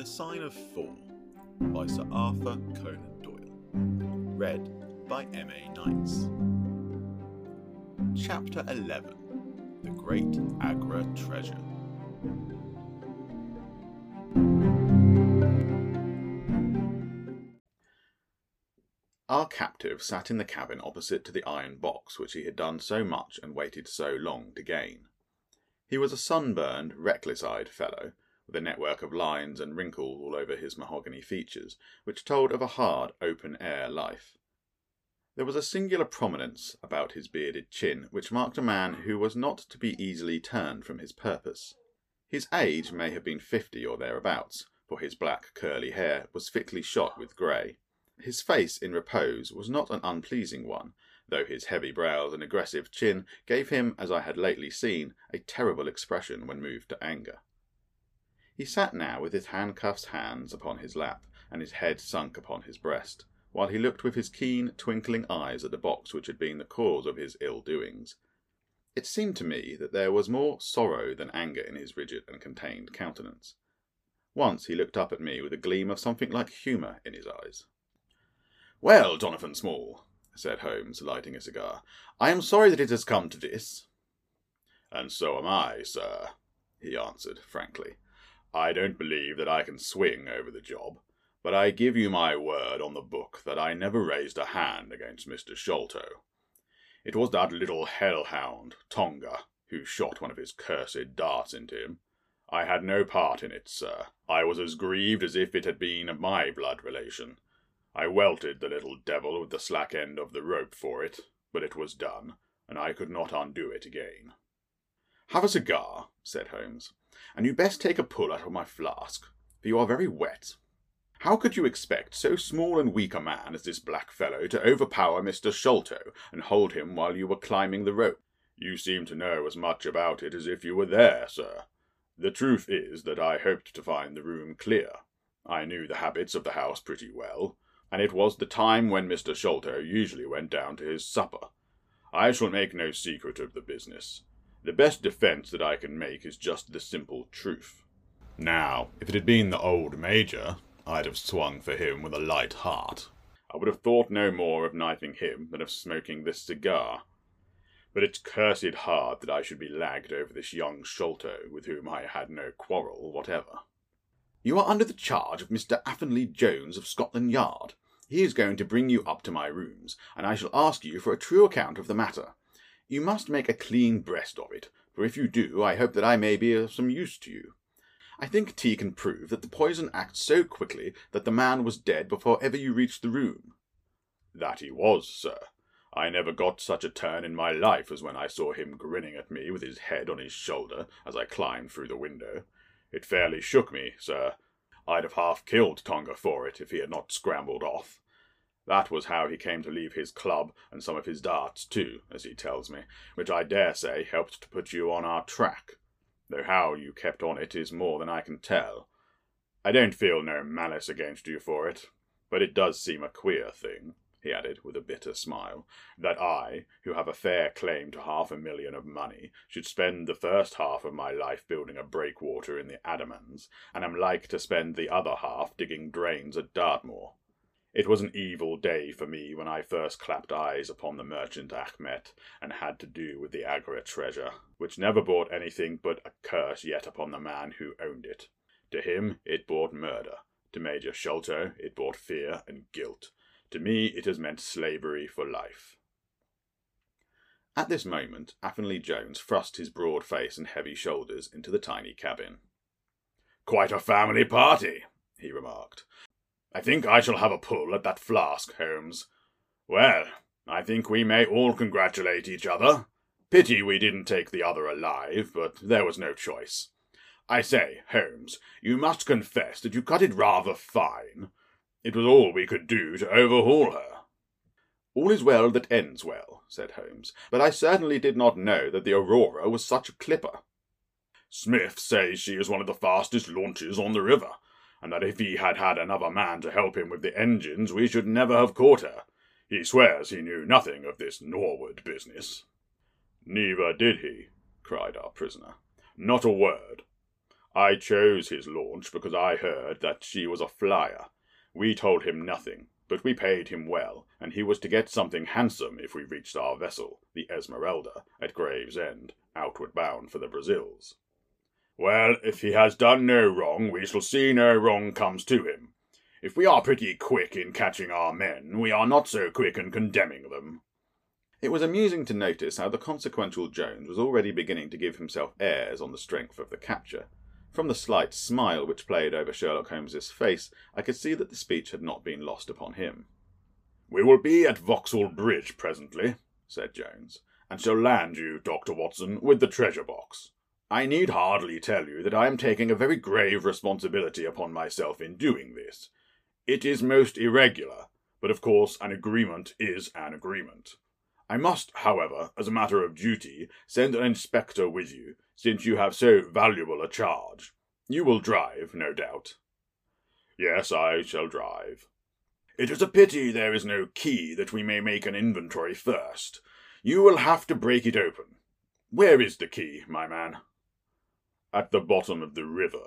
The Sign of Four by Sir Arthur Conan Doyle. Read by M.A. Knights. Chapter 11 The Great Agra Treasure. Our captive sat in the cabin opposite to the iron box which he had done so much and waited so long to gain. He was a sunburned, reckless eyed fellow, with a network of lines and wrinkles all over his mahogany features, which told of a hard, open air life. There was a singular prominence about his bearded chin, which marked a man who was not to be easily turned from his purpose. His age may have been fifty or thereabouts, for his black curly hair was thickly shot with grey. His face in repose was not an unpleasing one, though his heavy brows and aggressive chin gave him, as I had lately seen, a terrible expression when moved to anger. He sat now with his handcuffed hands upon his lap, and his head sunk upon his breast, while he looked with his keen, twinkling eyes at the box which had been the cause of his ill doings. It seemed to me that there was more sorrow than anger in his rigid and contained countenance. Once he looked up at me with a gleam of something like humour in his eyes. Well, Jonathan Small, said Holmes, lighting a cigar, I am sorry that it has come to this. And so am I, sir, he answered frankly. I don't believe that I can swing over the job, but I give you my word on the book that I never raised a hand against Mr. Sholto. It was that little hellhound, Tonga, who shot one of his cursed darts into him. I had no part in it, sir. I was as grieved as if it had been my blood relation. I welted the little devil with the slack end of the rope for it, but it was done, and I could not undo it again. Have a cigar, said Holmes, and you best take a pull out of my flask, for you are very wet. How could you expect so small and weak a man as this black fellow to overpower Mr. Sholto and hold him while you were climbing the rope? You seem to know as much about it as if you were there, sir. The truth is that I hoped to find the room clear. I knew the habits of the house pretty well, and it was the time when Mr. Sholto usually went down to his supper. I shall make no secret of the business. The best defence that I can make is just the simple truth. Now, if it had been the old Major, I'd have swung for him with a light heart. I would have thought no more of knifing him than of smoking this cigar. But it's cursed hard that I should be lagged over this young Sholto, with whom I had no quarrel whatever. You are under the charge of Mr. Athelney Jones of Scotland Yard. He is going to bring you up to my rooms, and I shall ask you for a true account of the matter. You must make a clean breast of it, for if you do, I hope that I may be of some use to you. I think T can prove that the poison acts so quickly that the man was dead before ever you reached the room. That he was, sir. I never got such a turn in my life as when I saw him grinning at me with his head on his shoulder as I climbed through the window. It fairly shook me, sir. I'd have half killed Tonga for it if he had not scrambled off. That was how he came to leave his club and some of his darts too, as he tells me, which I dare say helped to put you on our track, though how you kept on it is more than I can tell. I don't feel no malice against you for it, but it does seem a queer thing, he added with a bitter smile, that I, who have a fair claim to half a million of money, should spend the first half of my life building a breakwater in the Andamans, and am like to spend the other half digging drains at Dartmoor. It was an evil day for me when I first clapped eyes upon the merchant Achmet, and had to do with the Agra treasure, which never brought anything but a curse yet upon the man who owned it. To him it brought murder. To Major Sholto it brought fear and guilt. To me it has meant slavery for life. At this moment, Athelney Jones thrust his broad face and heavy shoulders into the tiny cabin. Quite a family party, he remarked. I think I shall have a pull at that flask, Holmes. Well, I think we may all congratulate each other. Pity we didn't take the other alive, but there was no choice. I say, Holmes, you must confess that you cut it rather fine. It was all we could do to overhaul her. All is well that ends well, said Holmes, but I certainly did not know that the Aurora was such a clipper. Smith says she is one of the fastest launches on the river, and that if he had had another man to help him with the engines, we should never have caught her. He swears he knew nothing of this Norwood business. Neither did he, cried our prisoner. Not a word. I chose his launch because I heard that she was a flyer. We told him nothing, but we paid him well, and he was to get something handsome if we reached our vessel, the Esmeralda, at Gravesend, outward bound for the Brazils. Well, if he has done no wrong, we shall see no wrong comes to him. If we are pretty quick in catching our men, we are not so quick in condemning them. It was amusing to notice how the consequential Jones was already beginning to give himself airs on the strength of the capture. From the slight smile which played over Sherlock Holmes's face, I could see that the speech had not been lost upon him. We will be at Vauxhall Bridge presently, said Jones, and shall land you, Dr. Watson, with the treasure box. I need hardly tell you that I am taking a very grave responsibility upon myself in doing this. It is most irregular, but of course an agreement is an agreement. I must, however, as a matter of duty, send an inspector with you, since you have so valuable a charge. You will drive, no doubt. Yes, I shall drive. It is a pity there is no key that we may make an inventory first. You will have to break it open. Where is the key, my man? At the bottom of the river,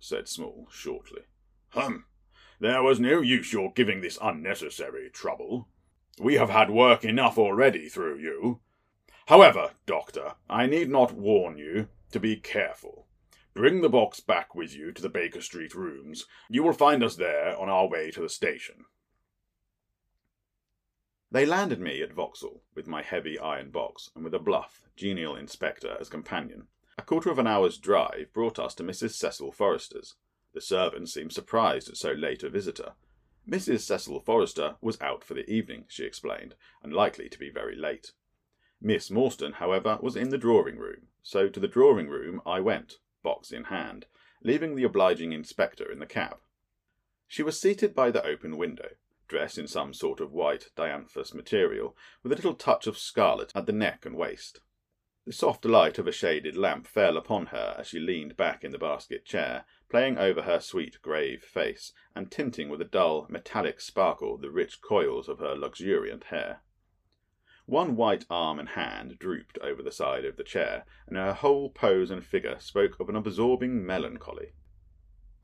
said Small shortly. Hum! There was no use your giving this unnecessary trouble. We have had work enough already through you. However, Doctor, I need not warn you to be careful. Bring the box back with you to the Baker Street rooms. You will find us there on our way to the station. They landed me at Vauxhall with my heavy iron box and with a bluff, genial inspector as companion. Quarter of an hour's drive brought us to Mrs. Cecil Forrester's. The servant seemed surprised at so late a visitor, Mrs. Cecil Forrester was out for the evening, she explained, and likely to be very late. Miss Morstan, however, was in the drawing room, so to the drawing room I went, box in hand, leaving the obliging inspector in the cab. She was seated by the open window, dressed in some sort of white diaphanous material, with a little touch of scarlet at the neck and waist. The soft light of a shaded lamp fell upon her as she leaned back in the basket chair, playing over her sweet grave face, and tinting with a dull, metallic sparkle the rich coils of her luxuriant hair. One white arm and hand drooped over the side of the chair, and her whole pose and figure spoke of an absorbing melancholy.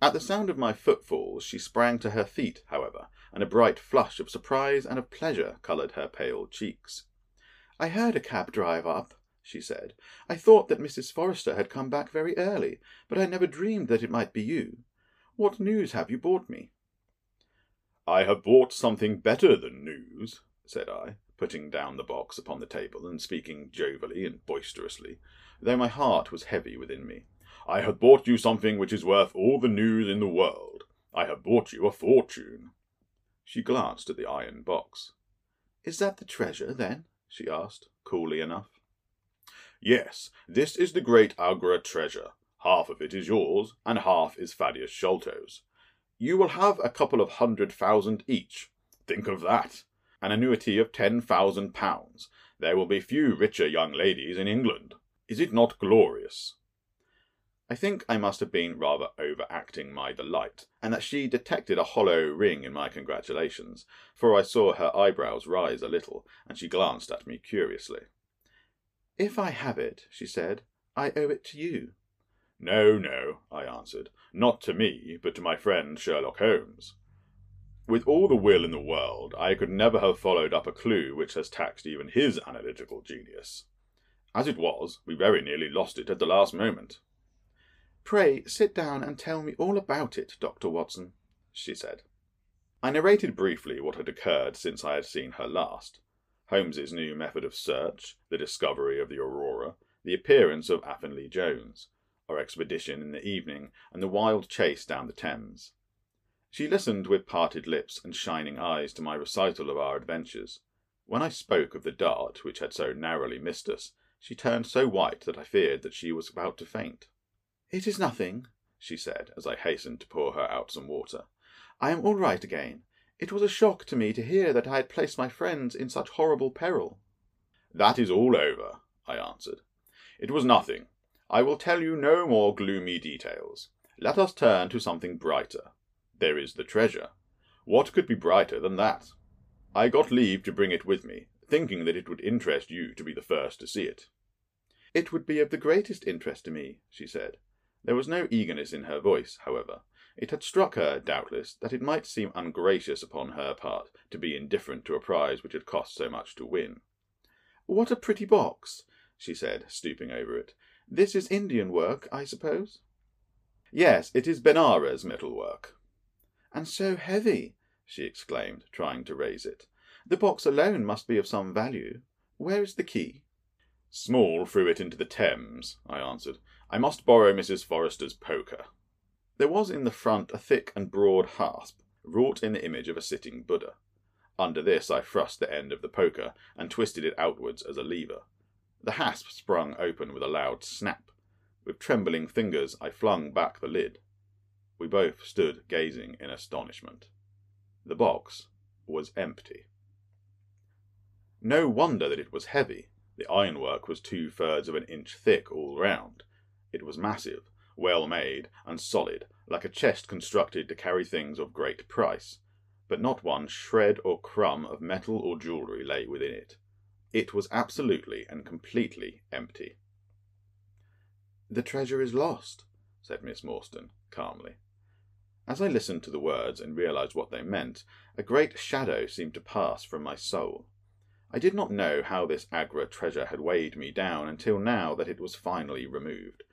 At the sound of my footfalls she sprang to her feet, however, and a bright flush of surprise and of pleasure coloured her pale cheeks. I heard a cab drive up, she said. I thought that Mrs. Forrester had come back very early, but I never dreamed that it might be you. What news have you brought me? I have brought something better than news, said I, putting down the box upon the table and speaking jovially and boisterously, though my heart was heavy within me. I have brought you something which is worth all the news in the world. I have brought you a fortune. She glanced at the iron box. Is that the treasure, then? she asked, coolly enough. Yes, this is the great Agra treasure. Half of it is yours, and half is Thaddeus Sholto's. You will have a couple of hundred thousand each. Think of that! An annuity of ten thousand pounds. There will be few richer young ladies in England. Is it not glorious? I think I must have been rather overacting my delight, and that she detected a hollow ring in my congratulations, for I saw her eyebrows rise a little, and she glanced at me curiously. If I have it, she said, I owe it to you. No, no, I answered, not to me, but to my friend Sherlock Holmes. With all the will in the world, I could never have followed up a clue which has taxed even his analytical genius. As it was, we very nearly lost it at the last moment. Pray sit down and tell me all about it, Dr. Watson, she said. I narrated briefly what had occurred since I had seen her last, Holmes's new method of search, the discovery of the Aurora, the appearance of Athelney Jones, our expedition in the evening, and the wild chase down the Thames. She listened with parted lips and shining eyes to my recital of our adventures. When I spoke of the dart which had so narrowly missed us, she turned so white that I feared that she was about to faint. It is nothing, she said, as I hastened to pour her out some water. I am all right again. It was a shock to me to hear that I had placed my friends in such horrible peril. That is all over, I answered. It was nothing. I will tell you no more gloomy details. Let us turn to something brighter. There is the treasure. What could be brighter than that? I got leave to bring it with me, thinking that it would interest you to be the first to see it. It would be of the greatest interest to me, she said. There was no eagerness in her voice, however. It had struck her, doubtless, that it might seem ungracious upon her part to be indifferent to a prize which had cost so much to win. What a pretty box, she said, stooping over it. This is Indian work, I suppose? Yes, it is Benares metalwork. And so heavy, she exclaimed, trying to raise it. The box alone must be of some value. Where is the key? Small threw it into the Thames, I answered. I must borrow Mrs. Forrester's poker. There was in the front a thick and broad hasp, wrought in the image of a sitting Buddha. Under this I thrust the end of the poker and twisted it outwards as a lever. The hasp sprung open with a loud snap. With trembling fingers I flung back the lid. We both stood gazing in astonishment. The box was empty. No wonder that it was heavy. The ironwork was two thirds of an inch thick all round. It was massive, well made, and solid, like a chest constructed to carry things of great price, but not one shred or crumb of metal or jewellery lay within it. It was absolutely and completely empty. The treasure is lost, said Miss Morstan, calmly. As I listened to the words and realized what they meant, a great shadow seemed to pass from my soul. I did not know how this Agra treasure had weighed me down until now that it was finally removed.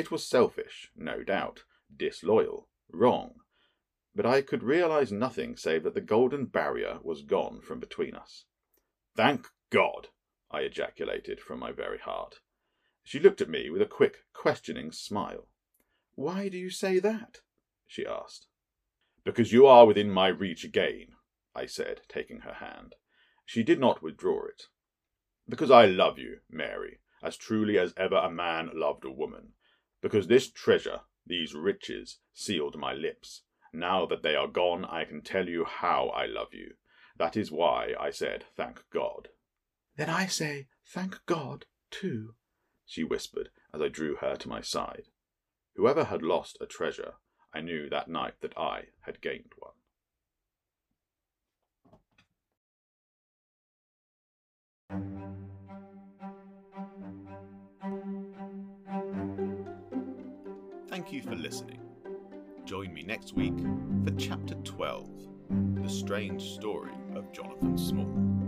It was selfish, no doubt, disloyal, wrong, but I could realize nothing save that the golden barrier was gone from between us. Thank God! I ejaculated from my very heart. She looked at me with a quick, questioning smile. Why do you say that? she asked. Because you are within my reach again, I said, taking her hand. She did not withdraw it. Because I love you, Mary, as truly as ever a man loved a woman. Because this treasure, these riches, sealed my lips. Now that they are gone, I can tell you how I love you. That is why I said, Thank God. Then I say, Thank God, too, she whispered as I drew her to my side. Whoever had lost a treasure I knew that night that I had gained one. Thank you for listening. Join me next week for Chapter 12 The Strange Story of Jonathan Small.